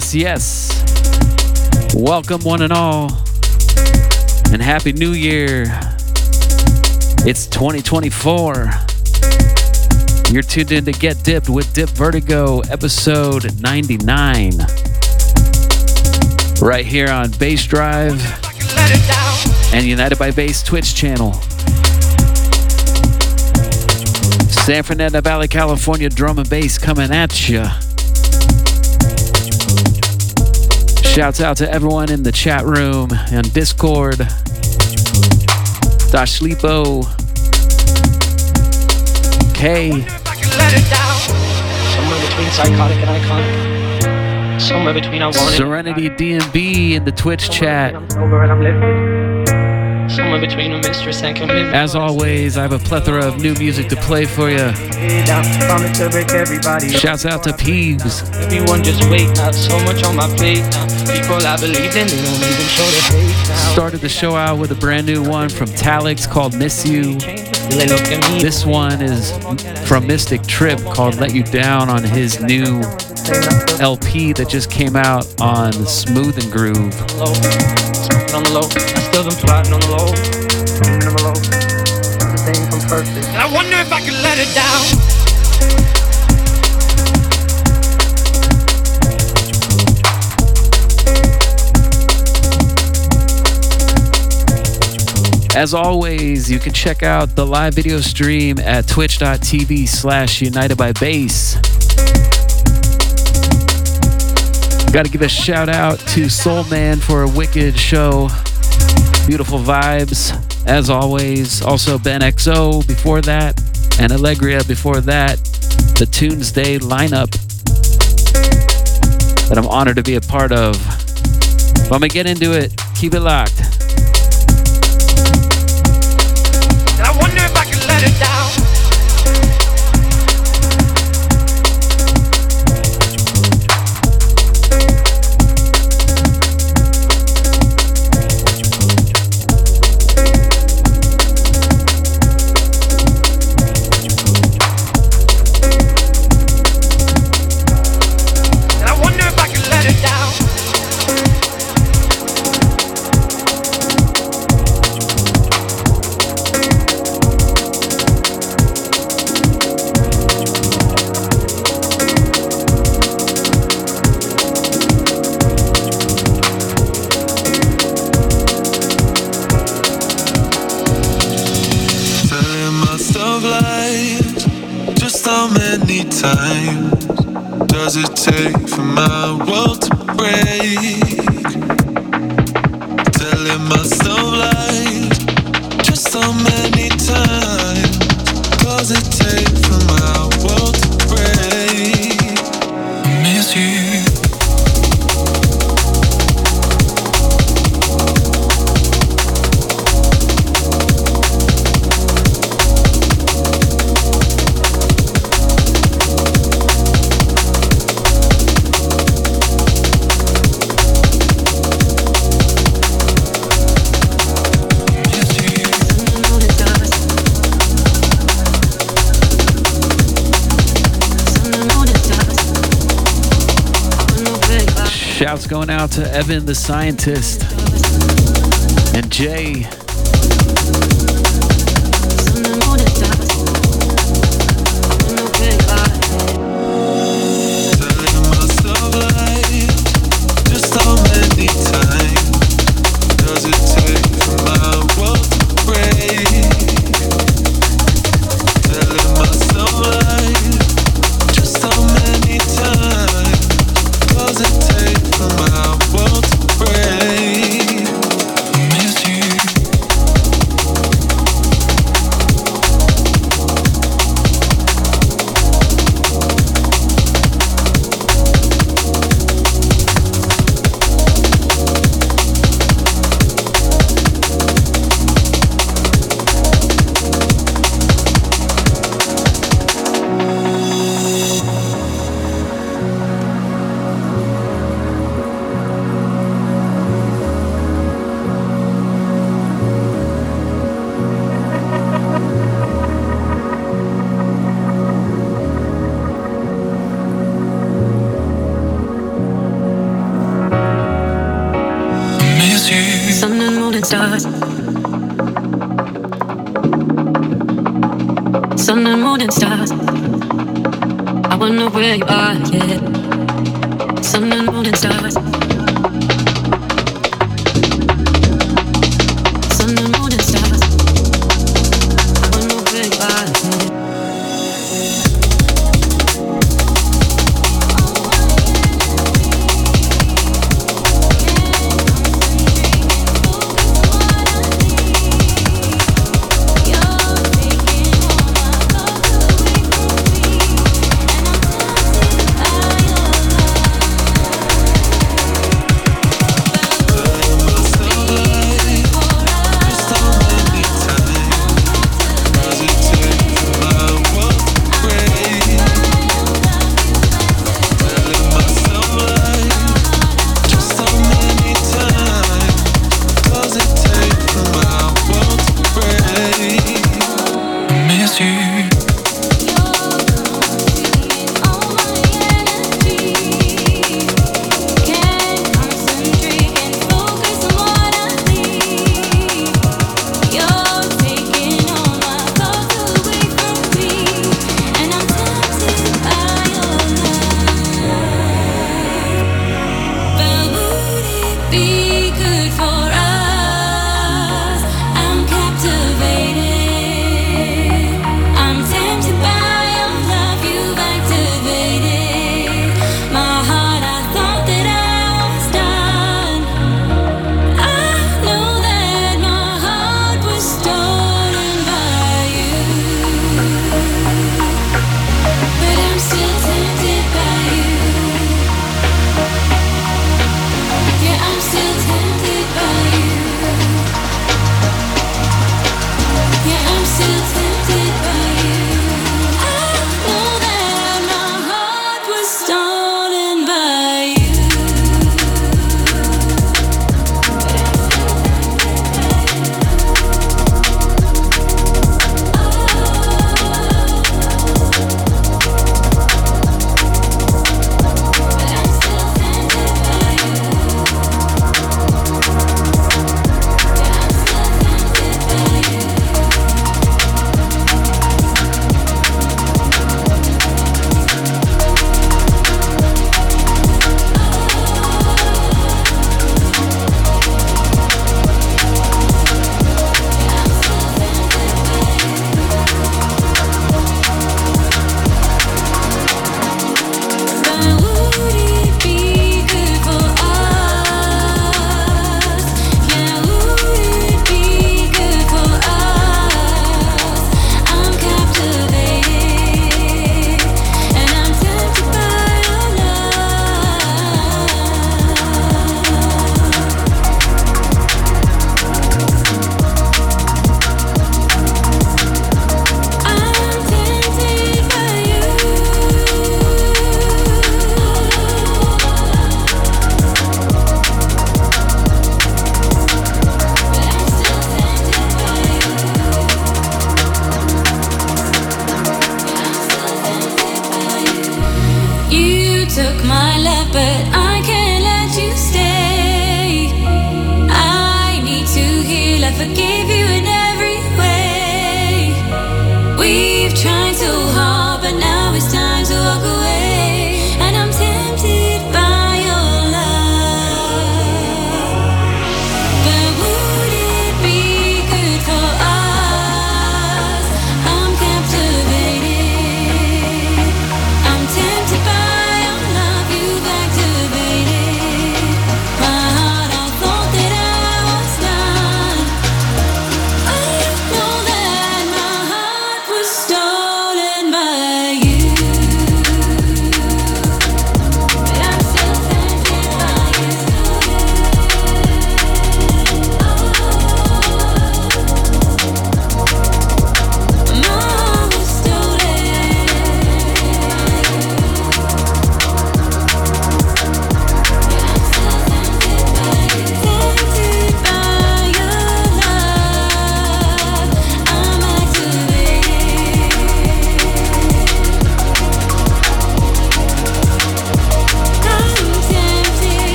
Yes, yes. Welcome, one and all, and Happy New Year. It's 2024. You're tuned in to Get Dipped with Dip Vertigo, episode 99. Right here on Bass Drive and United by Bass Twitch channel. San Fernando Valley, California drum and bass coming at you. Shouts out to everyone in the chat room and Discord. Dash Lipo. K. Somewhere between psychotic and iconic. Somewhere between I want Serenity DMB in the Twitch chat. Somewhere between a mistress and commitment. As always, I have a plethora of new music to play for you. Shouts out to Peeves. Everyone just wait, not so much on my plate. People I believe in, they don't even show their face. Started the show out with a brand new one from Talix called Miss You. They look at me. This one is from Mystic Trip called Let You Down on his new LP that just came out on Smooth and Groove. Smoking on the low. I still been plotting on the low, low. The thing from perfect. And I wonder if I can let it down. As always, you can check out the live video stream at twitch.tv slash united by bass. Got to give a shout out to Soul Man for a wicked show. Beautiful vibes, as always. Also, Ben XO before that, and Allegria before that. The Tuesday lineup that I'm honored to be a part of. But I'm going to get into it. Keep it locked. Many going out to Evan the scientist and Jay.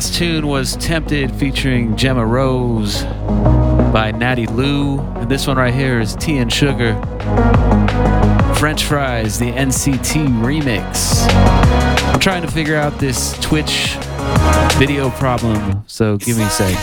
Last tune was Tempted featuring Gemma Rose by Natty Lou. And this one right here is T and Sugah. French Fries, the NCT remix. I'm trying to figure out this Twitch video problem, so give me a sec.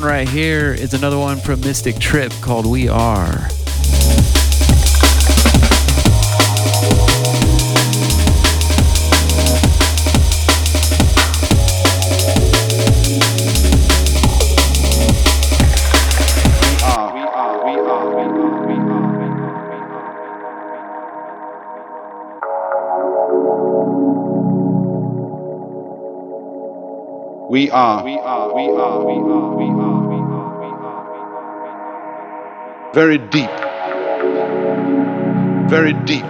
One right here is another one from Mystic Trip called We Are. We are. We are. We are. We are. We are. We are. We are. Very deep. Very deep.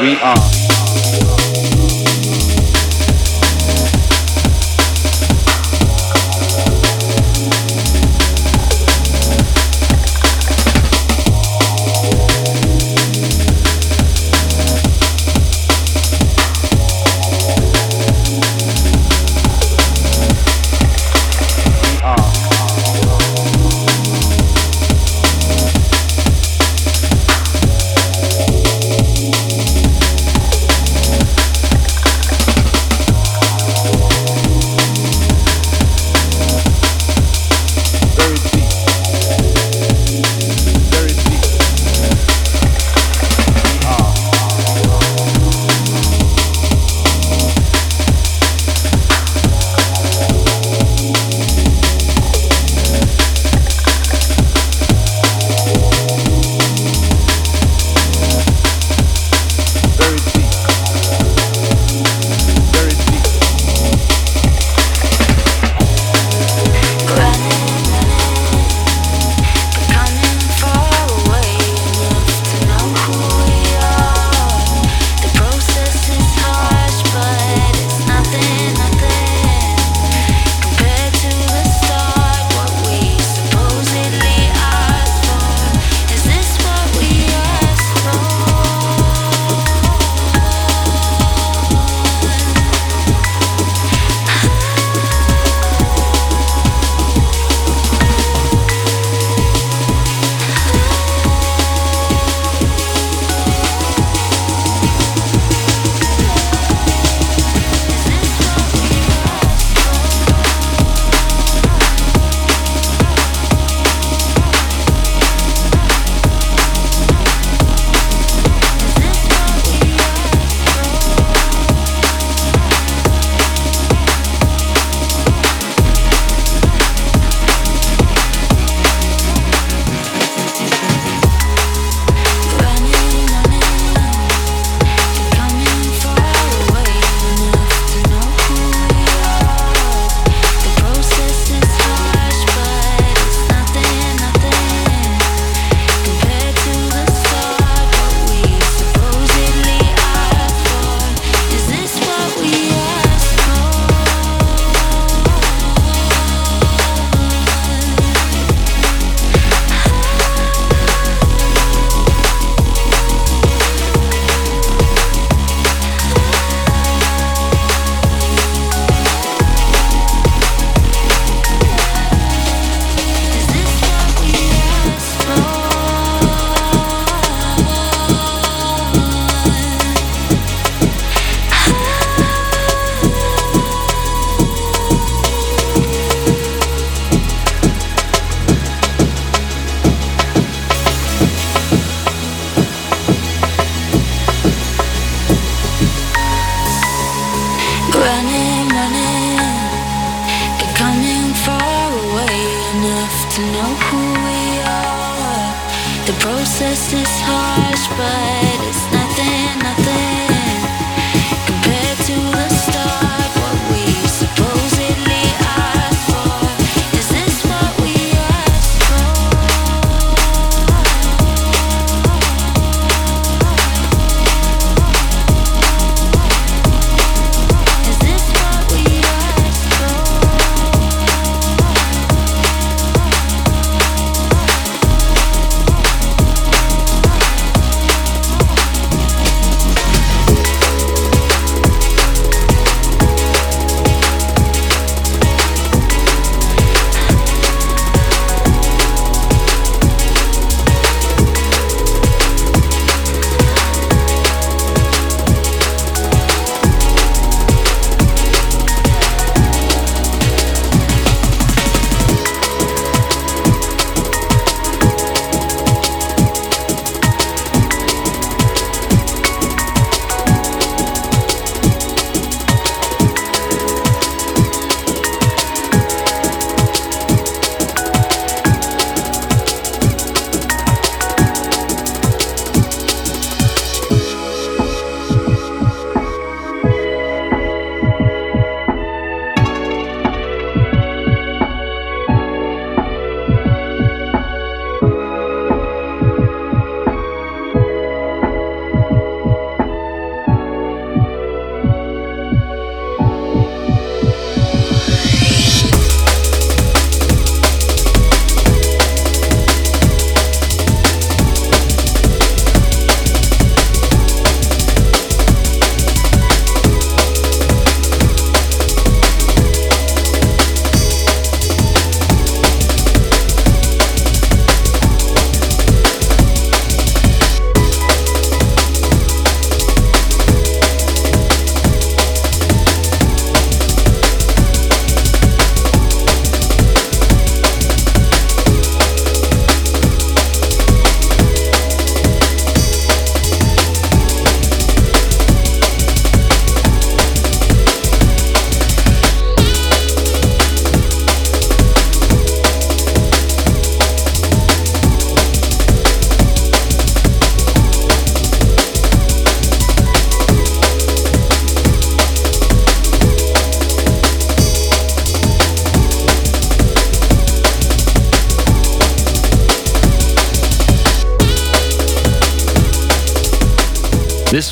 We are. we are. The process is harsh, but it's not.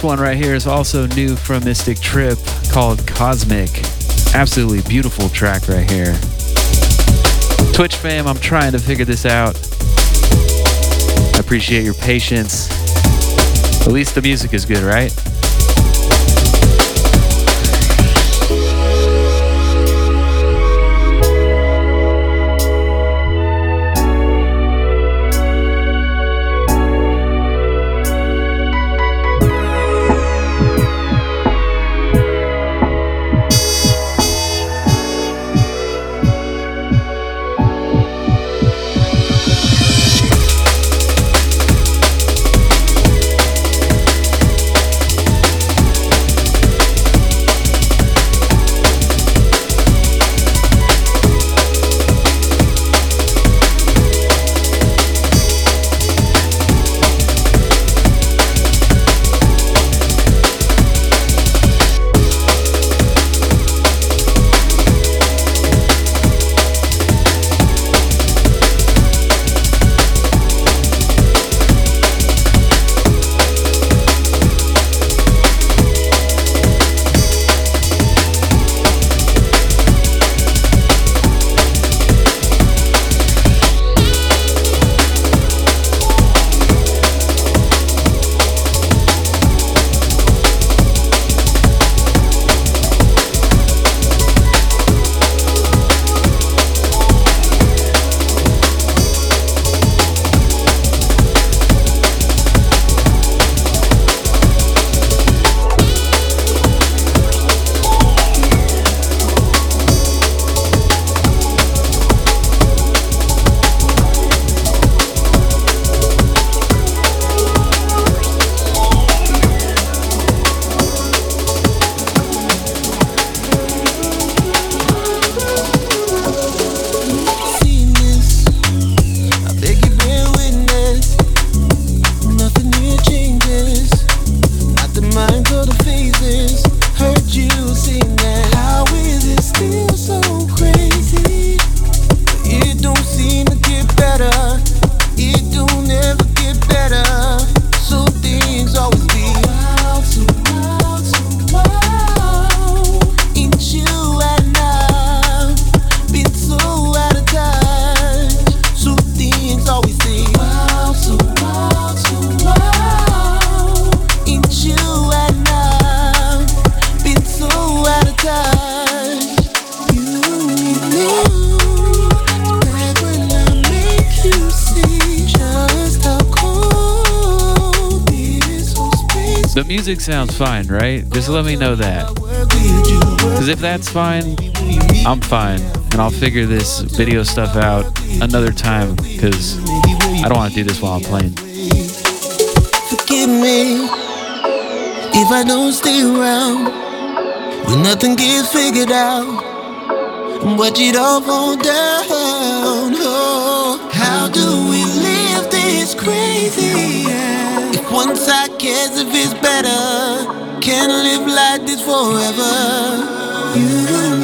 One right here is also new from Mystic Trip called Cosmic. Absolutely beautiful track right here. Twitch fam, I'm trying to figure this out. I appreciate your patience. At least the music is good, right? Music sounds fine, right? Just let me know that. Because if that's fine, I'm fine. And I'll figure this video stuff out another time because I don't want to do this while I'm playing. Forgive me if I don't stay around when nothing gets figured out. And watch it all fall down. Oh, how do we live this crazy? If one side cares if it's better, can't live like this forever. You only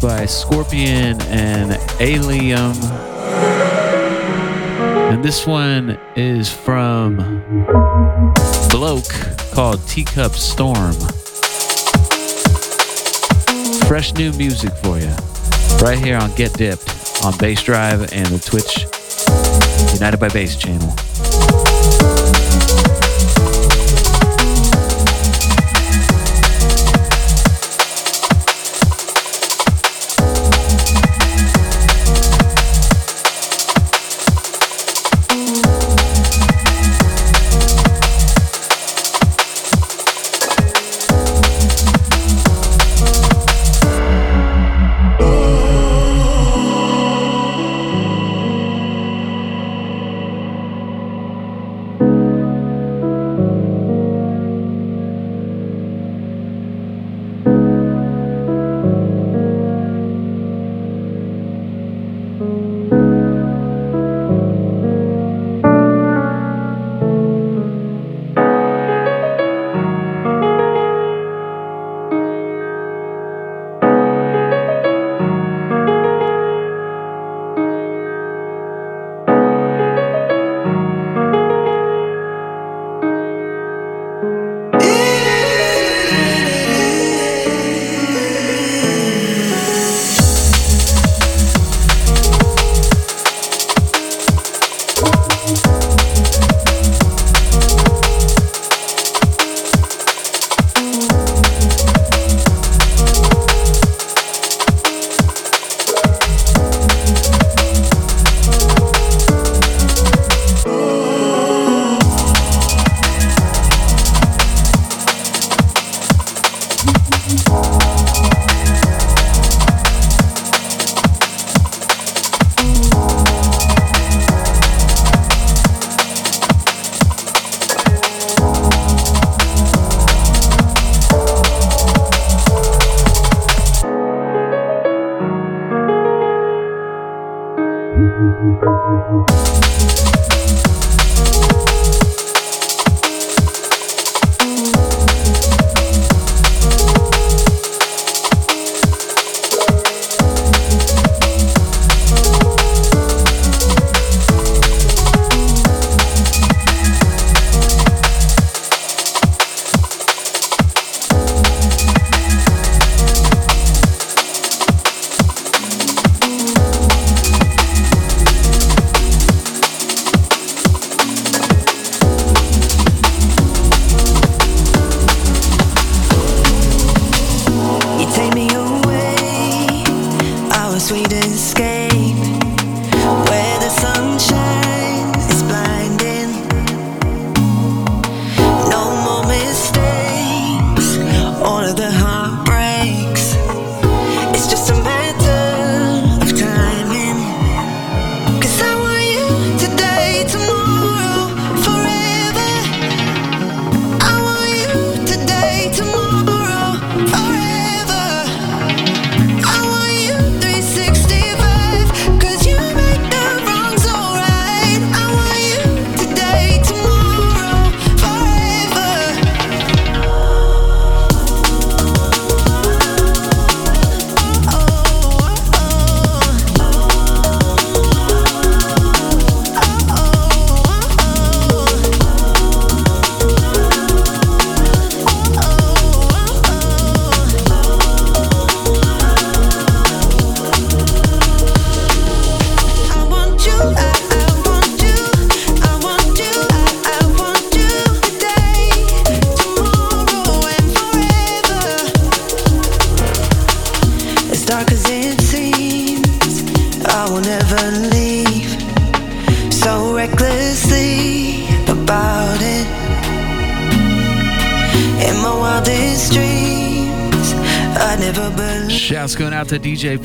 By Skorpion and Aleyum. And this one is from Bloque called Teacup Storm. Fresh new music for you. Right here on Get Dipped on Bass Drive and the Twitch United by Bass channel.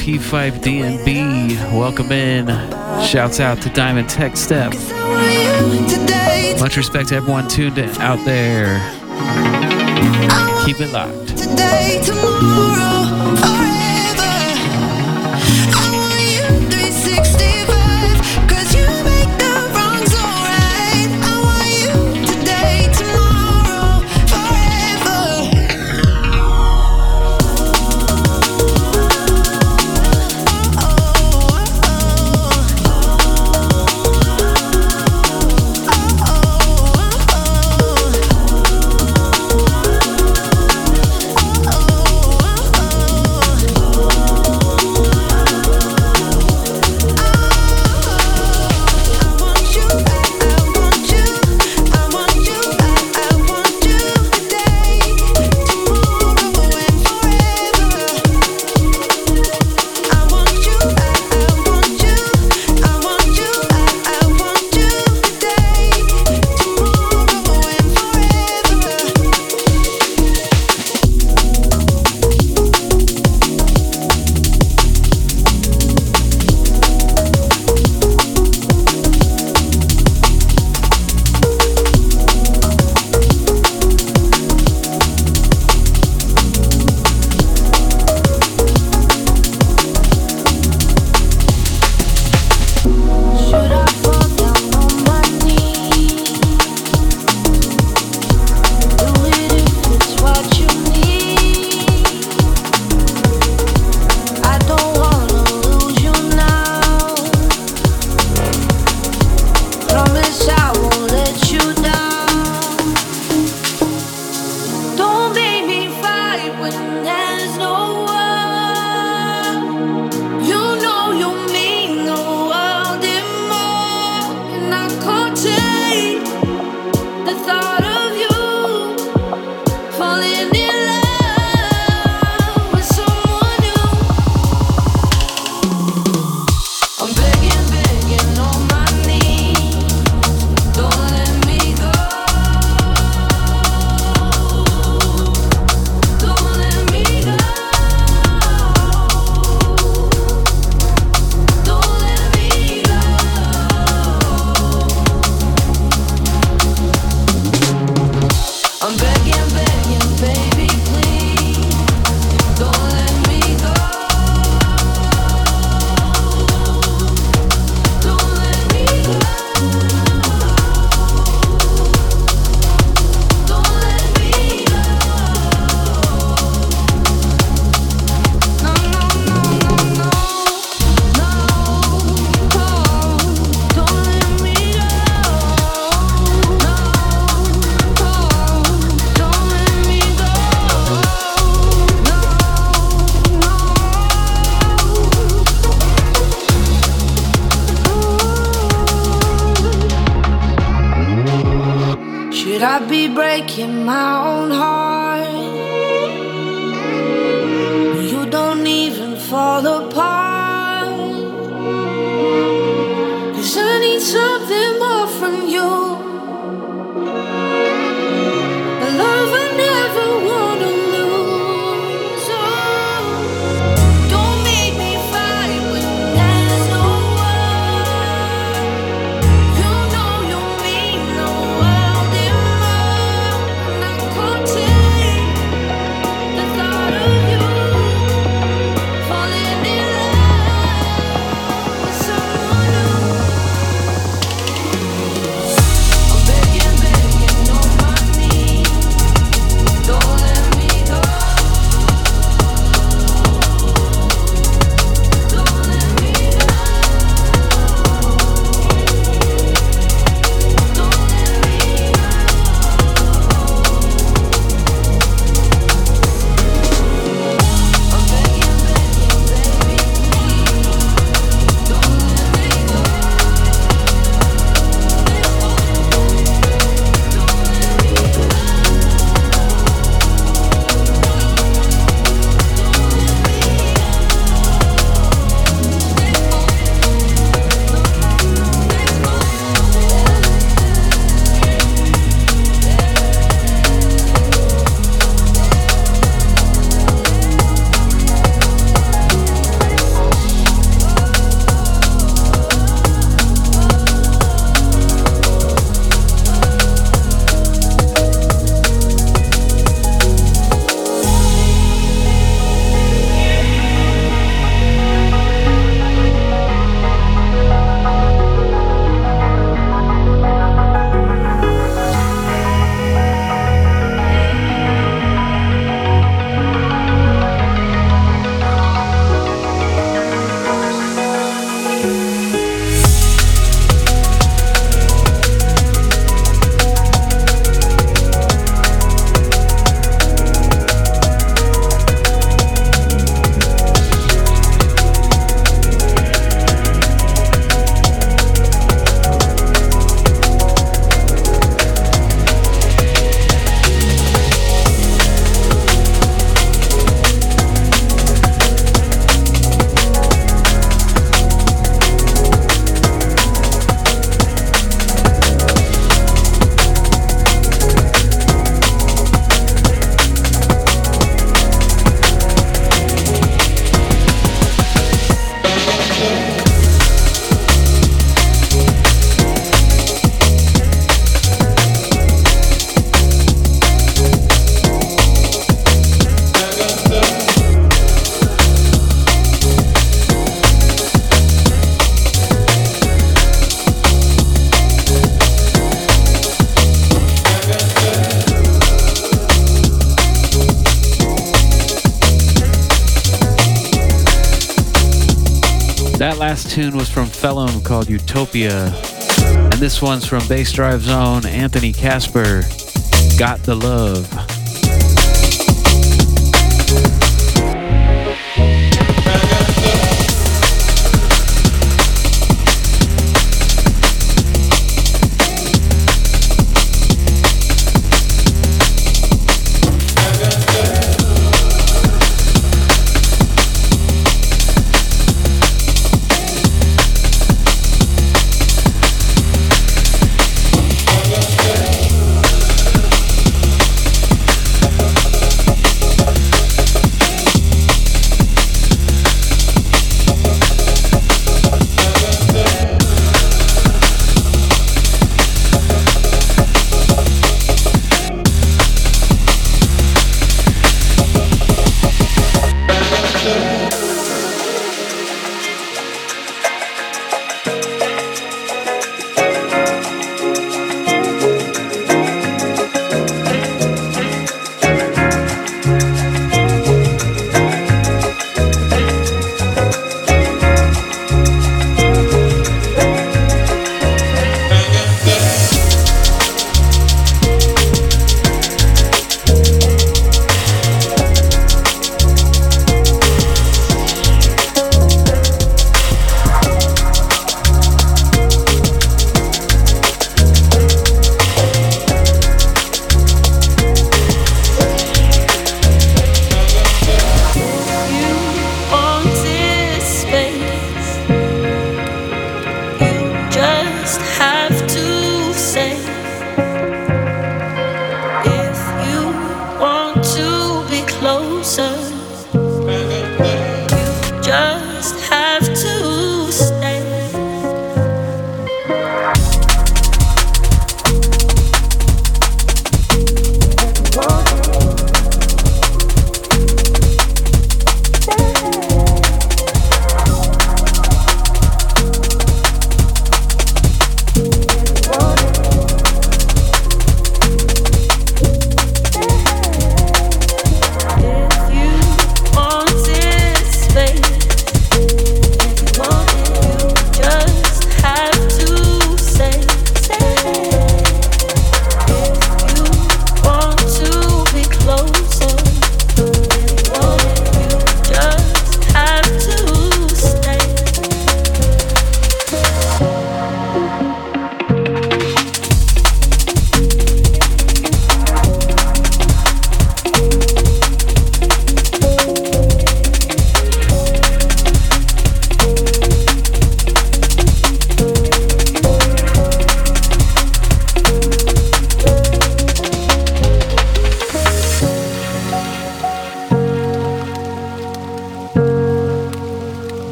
P5DNB. Welcome in. Shouts out to Diamond Tech Step. Much respect to everyone tuned out there. Keep it locked. From Phloem called Utopia. And this one's from Bass Drive Zone, Anthony Kasper. Got the love.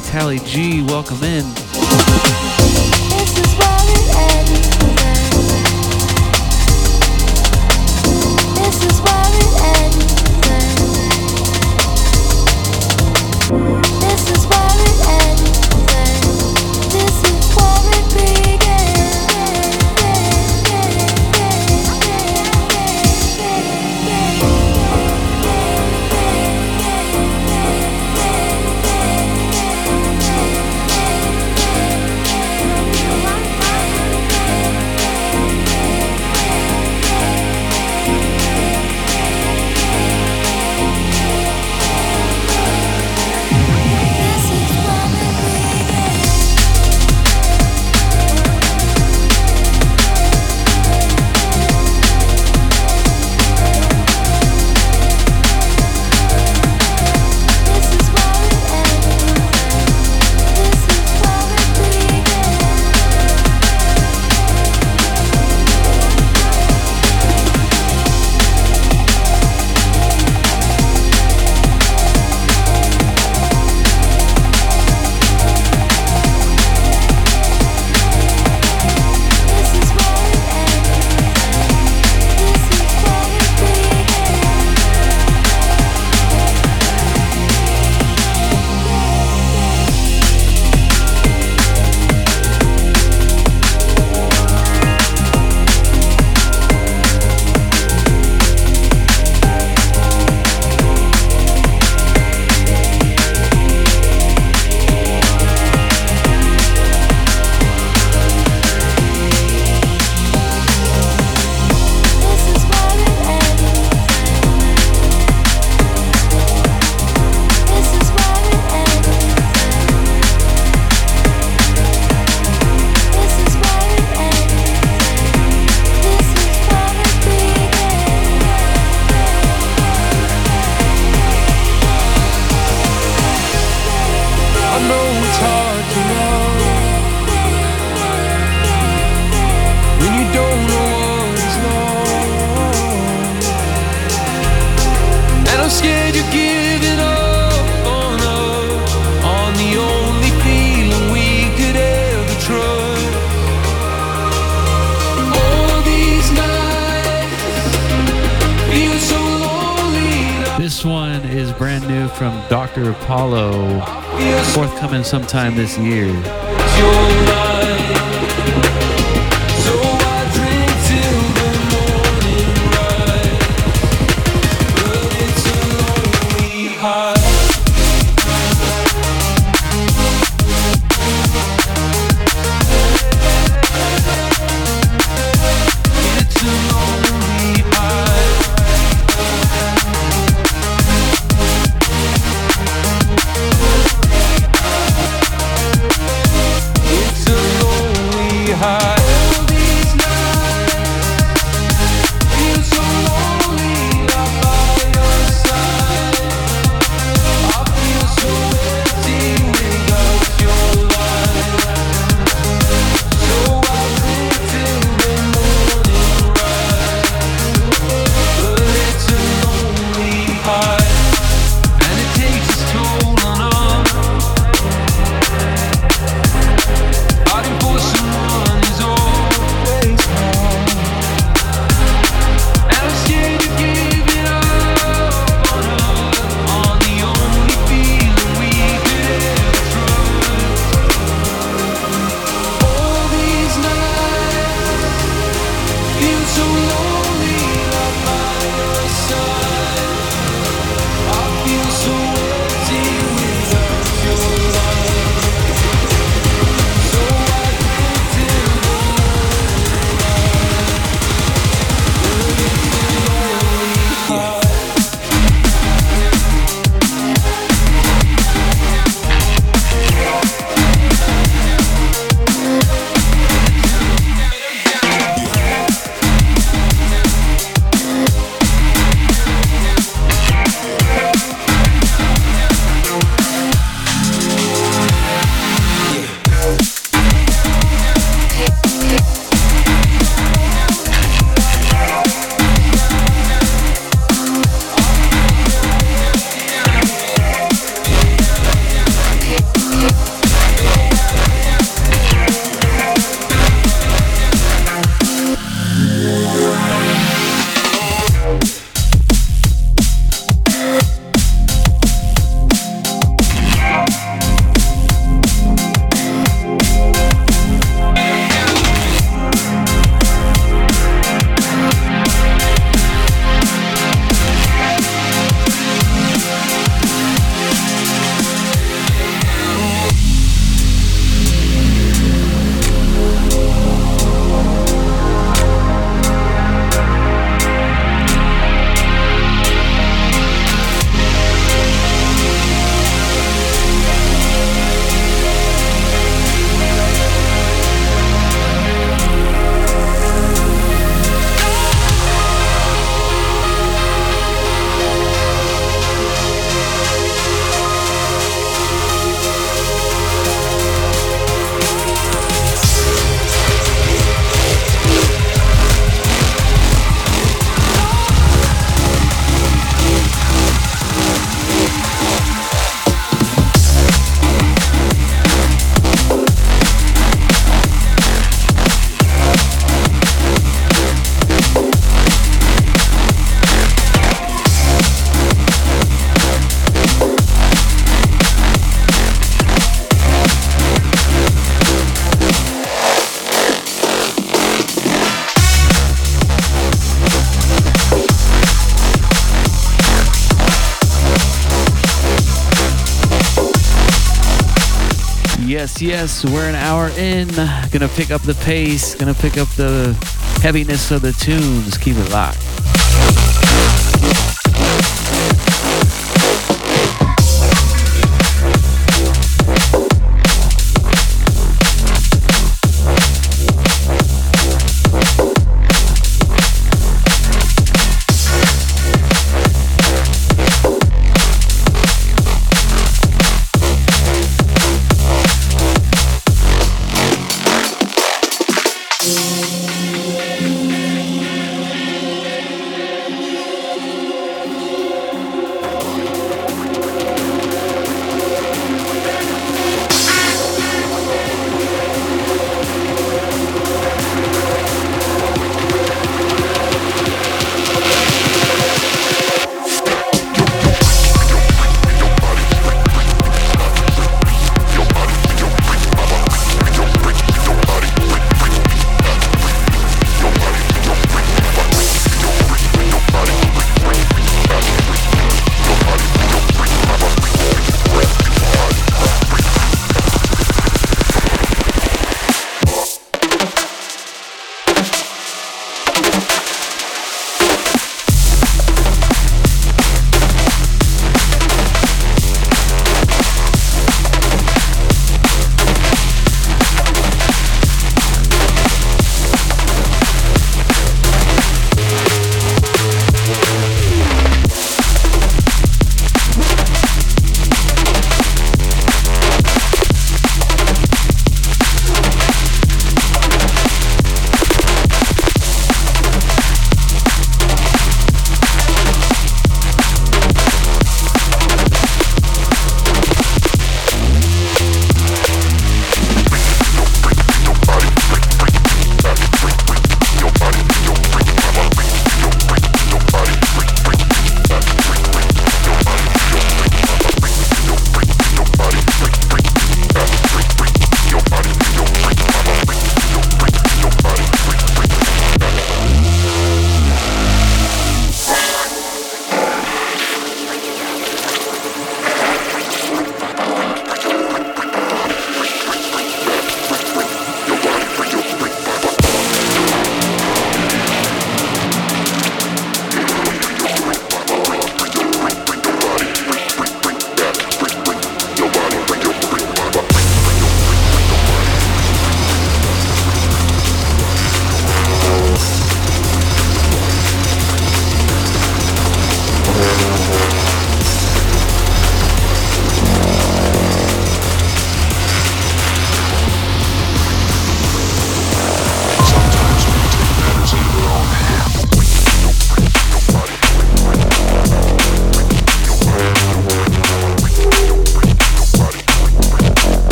Tally G. Welcome in. Sometime this year. yes, yes, we're an hour in. Gonna pick up the pace, gonna pick up the heaviness of the tunes. Keep it locked.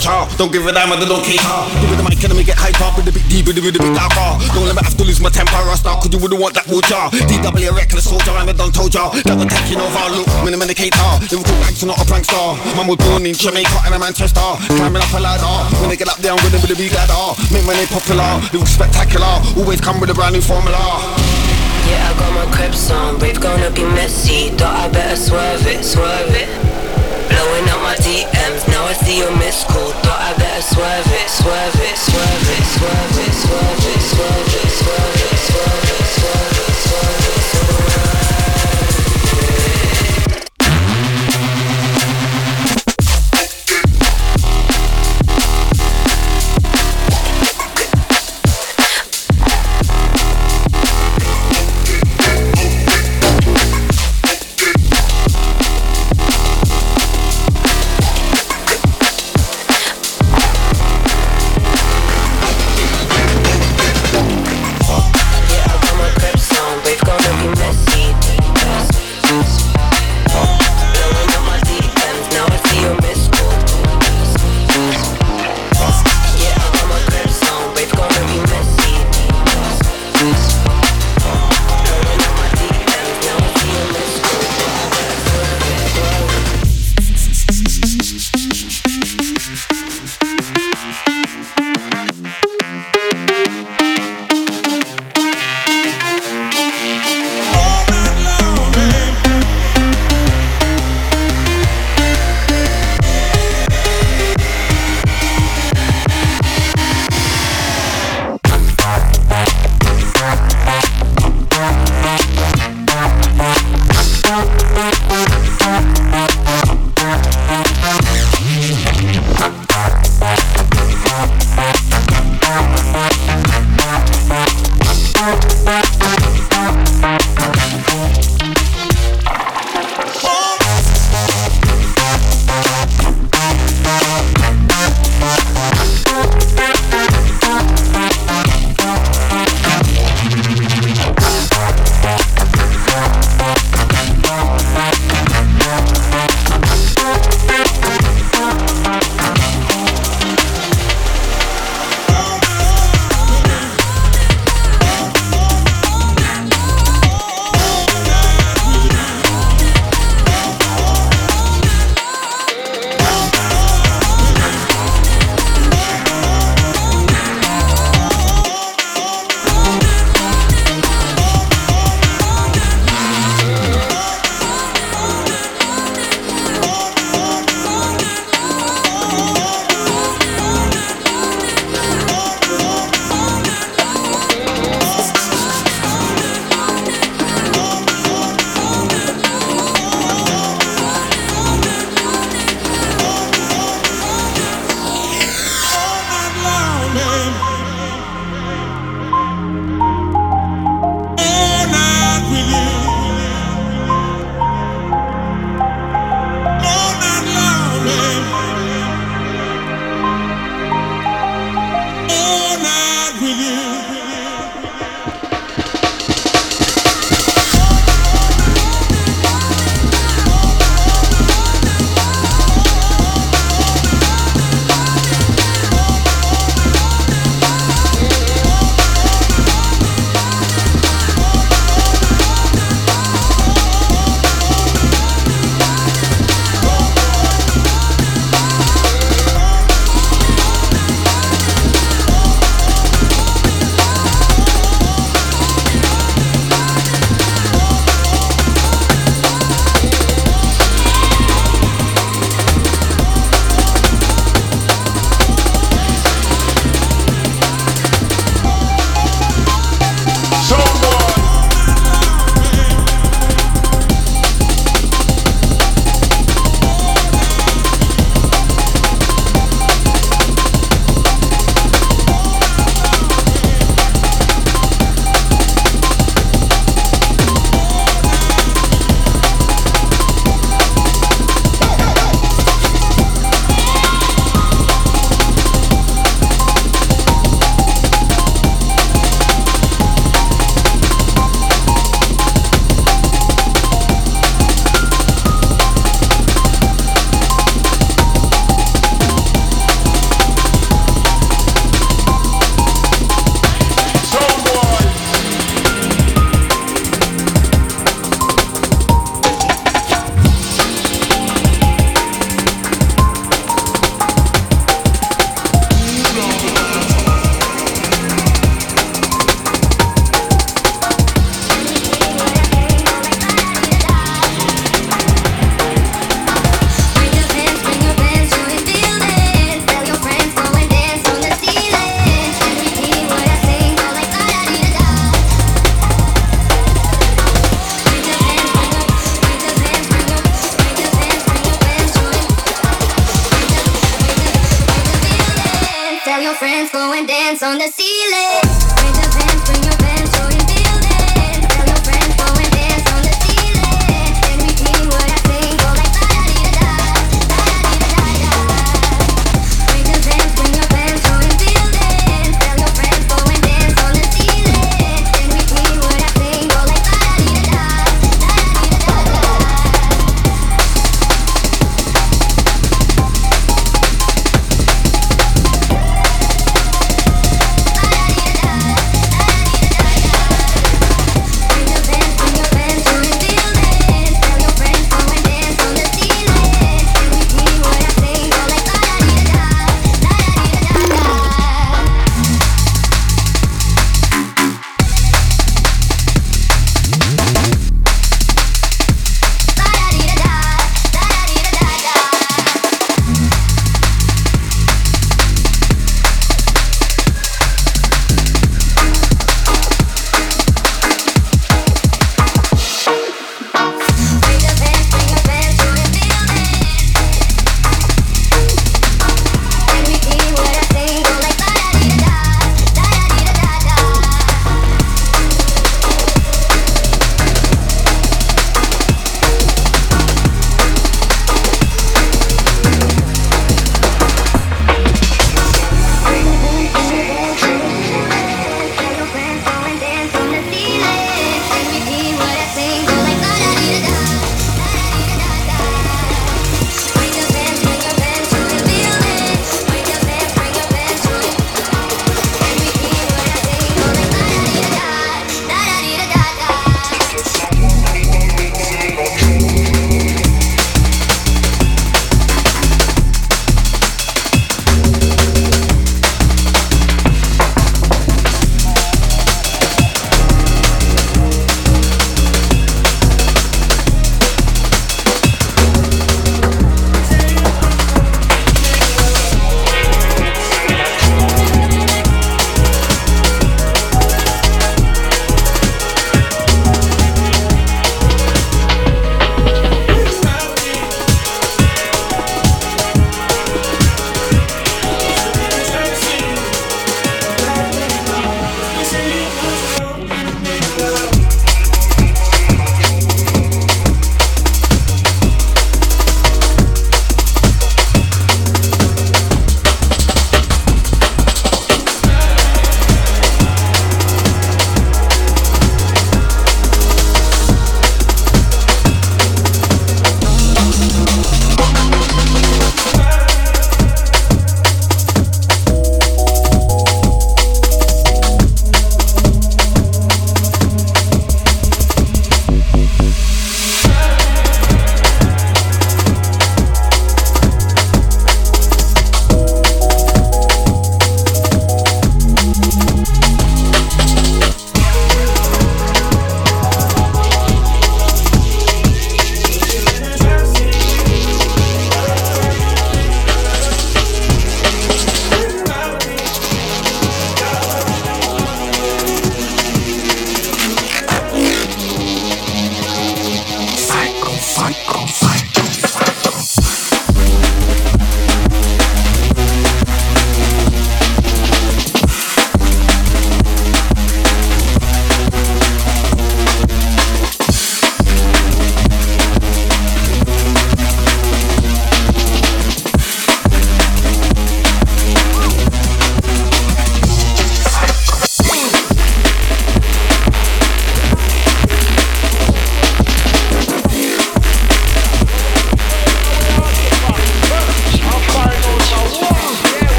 Don't give a damn, I don't care. Give it the mic and I get hype up with the big D, with the big darker. Don't let me have to lose my temper, I start, cause you wouldn't want that water. DW a reckless soldier, I'm a done told ya. Never taking over, look, minimum indicator. Liverpool Liverpool are not a prankster. Man was born in Jamaica and a Manchester. Climbing up a ladder. When they get up there, I'm with them with a big ladder. Make money popular, look spectacular. Always come with a brand new formula. Yeah, I got my crepes on, rave gonna be messy Thought I better swerve it, swerve it Blowing up my now I see your missed call. Thought I better swerve it, swerve it, swerve it, swerve it, swerve it, swerve it, swerve it, swerve it, swerve it, swerve it,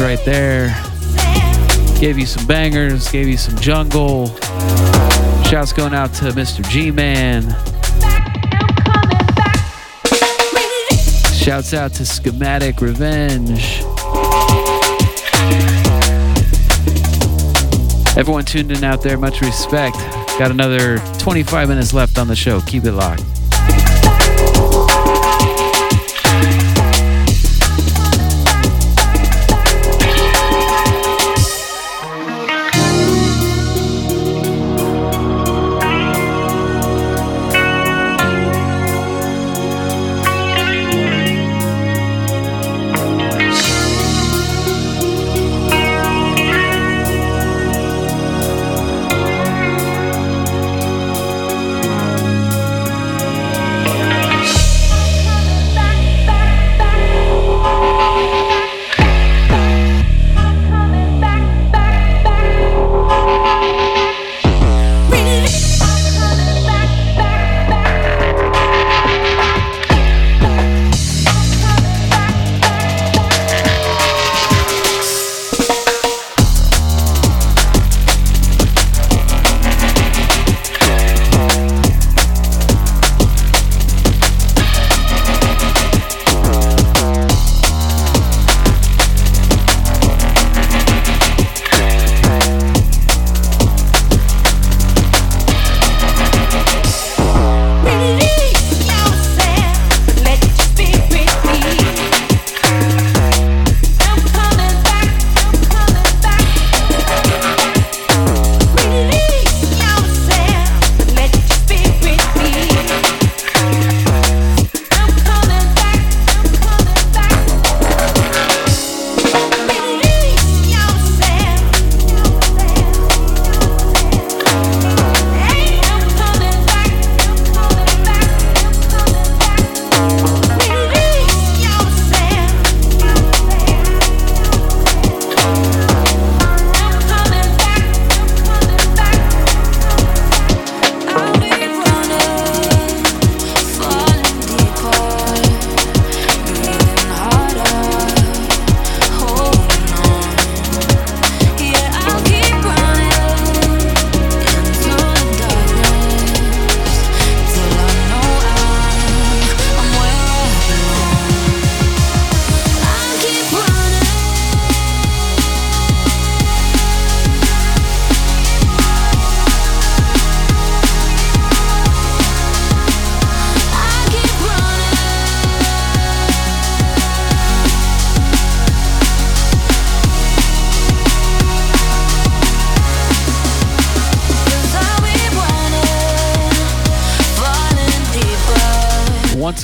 right there. Gave you some bangers, gave you some jungle. Shouts going out to Mr. G Man. Shouts out to Schematic Revenge. Everyone tuned in out there, much respect. Got another 25 minutes left on the show. Keep it locked.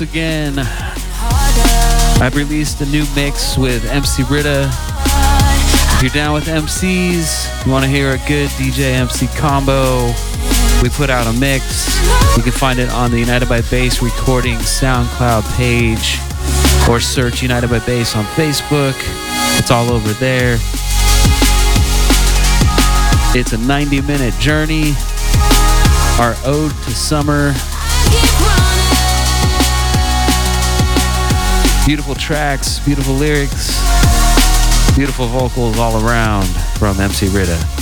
Again, I've released a new mix with MC Rita. If you're down with MCs, you want to hear a good DJ MC combo, we put out a mix. You can find it on the United by Bass Recording SoundCloud page or search United by Bass on Facebook. It's all over there. It's a 90 minute journey. Our ode to summer. Beautiful tracks, beautiful lyrics, beautiful vocals all around from MC Rita.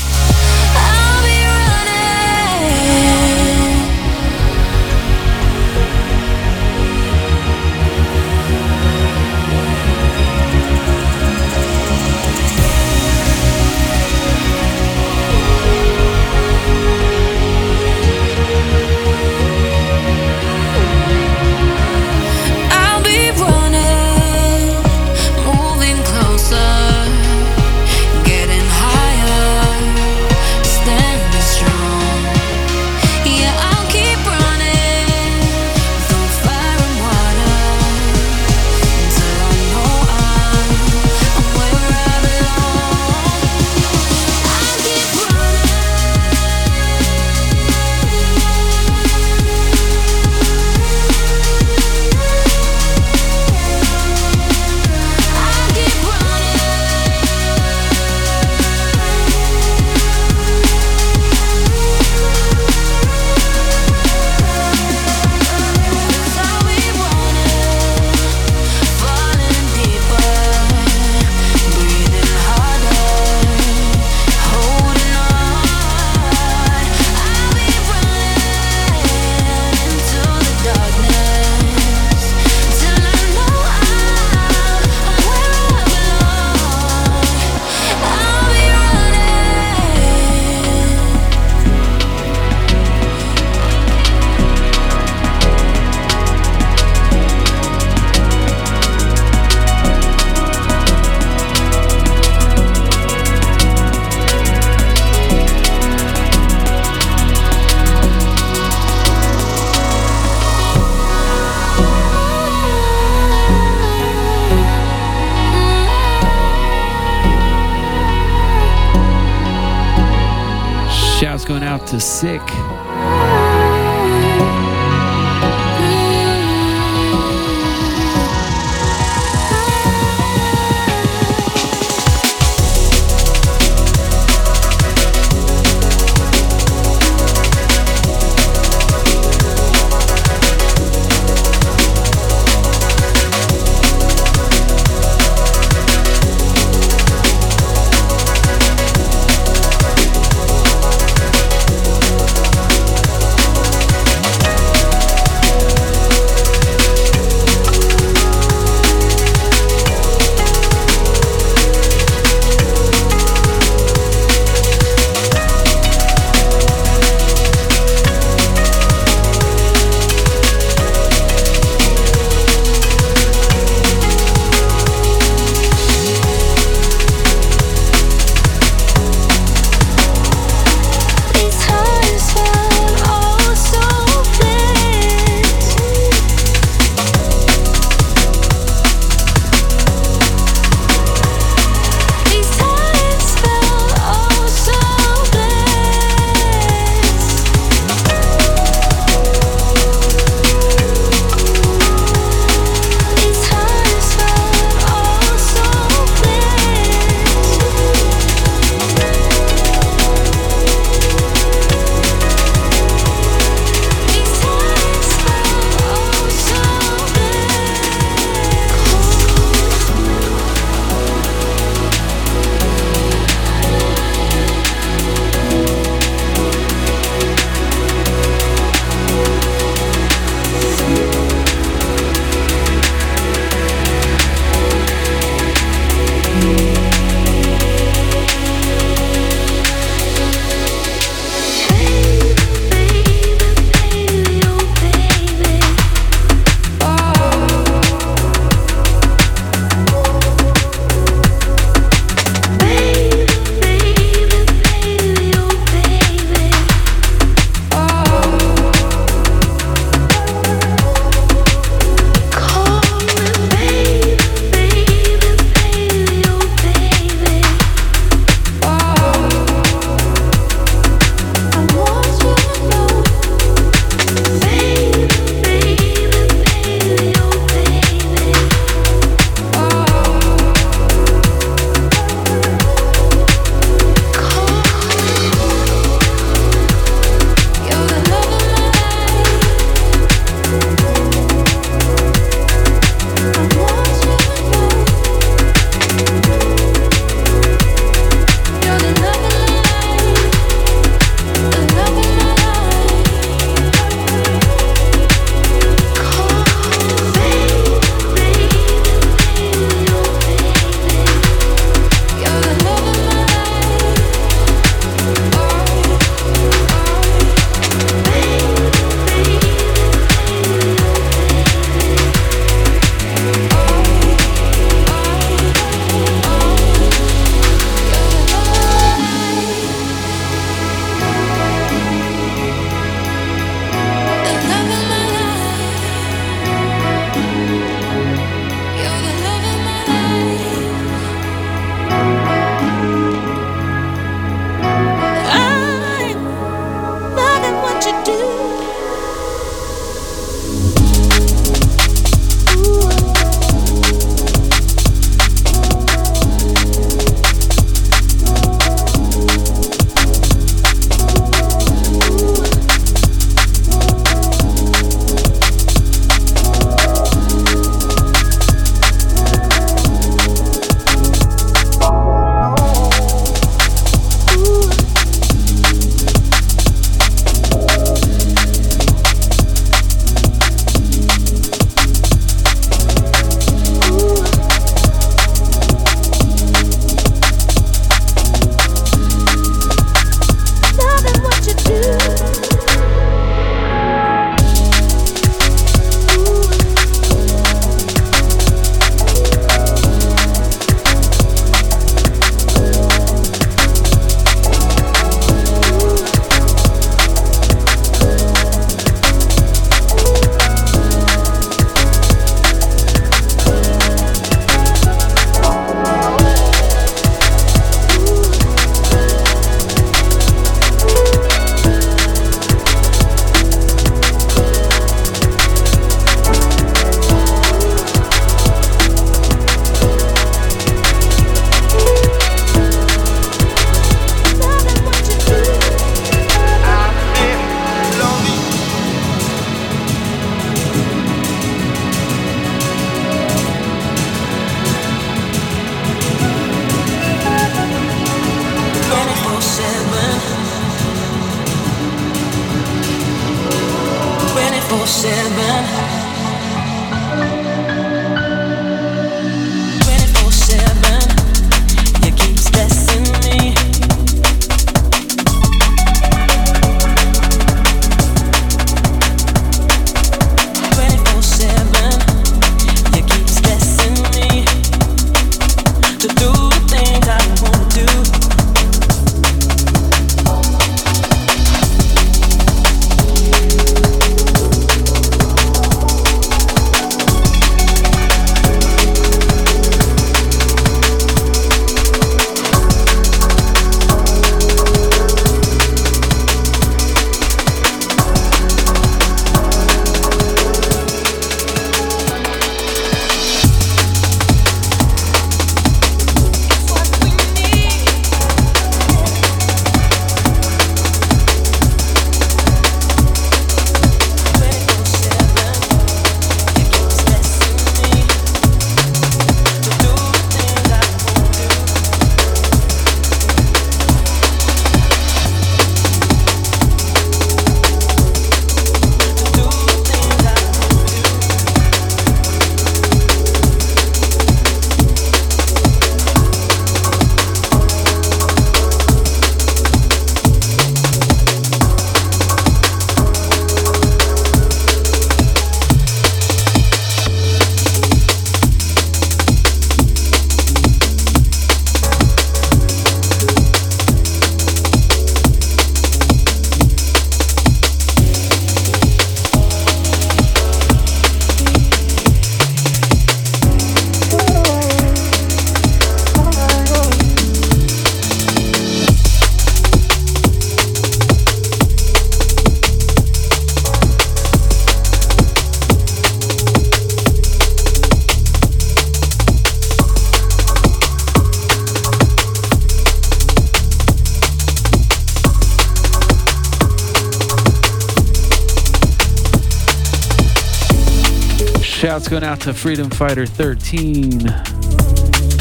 Shouts going out to Freedom Fighter 13.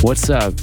What's up?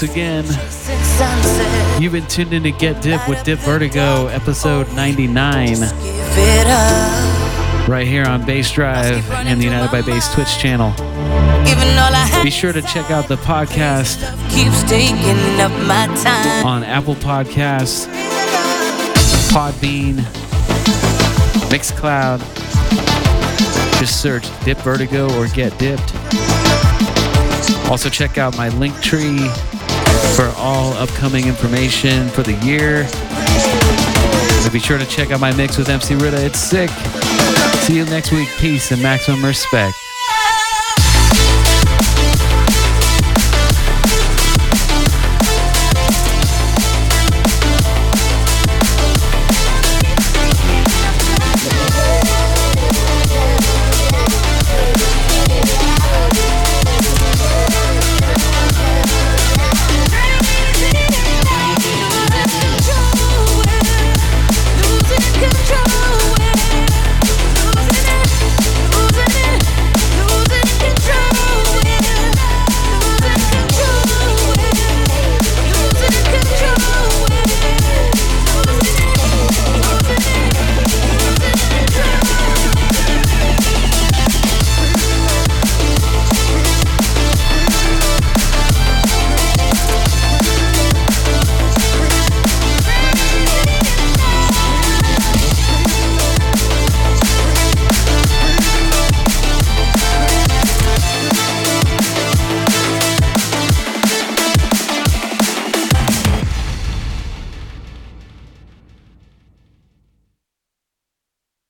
Once again, you've been tuned in to Get Dipped with Dip Vertigo, episode 99. Right here on Bass Drive and the United by Bass Twitch channel. Be sure to check out the podcast on Apple Podcasts, Podbean, Mixcloud. Just search Dip Vertigo or Get Dipped. Also, check out my link tree for all upcoming information for the year. So be sure to check out my mix with MC Rita. It's sick. See you next week. Peace and maximum respect.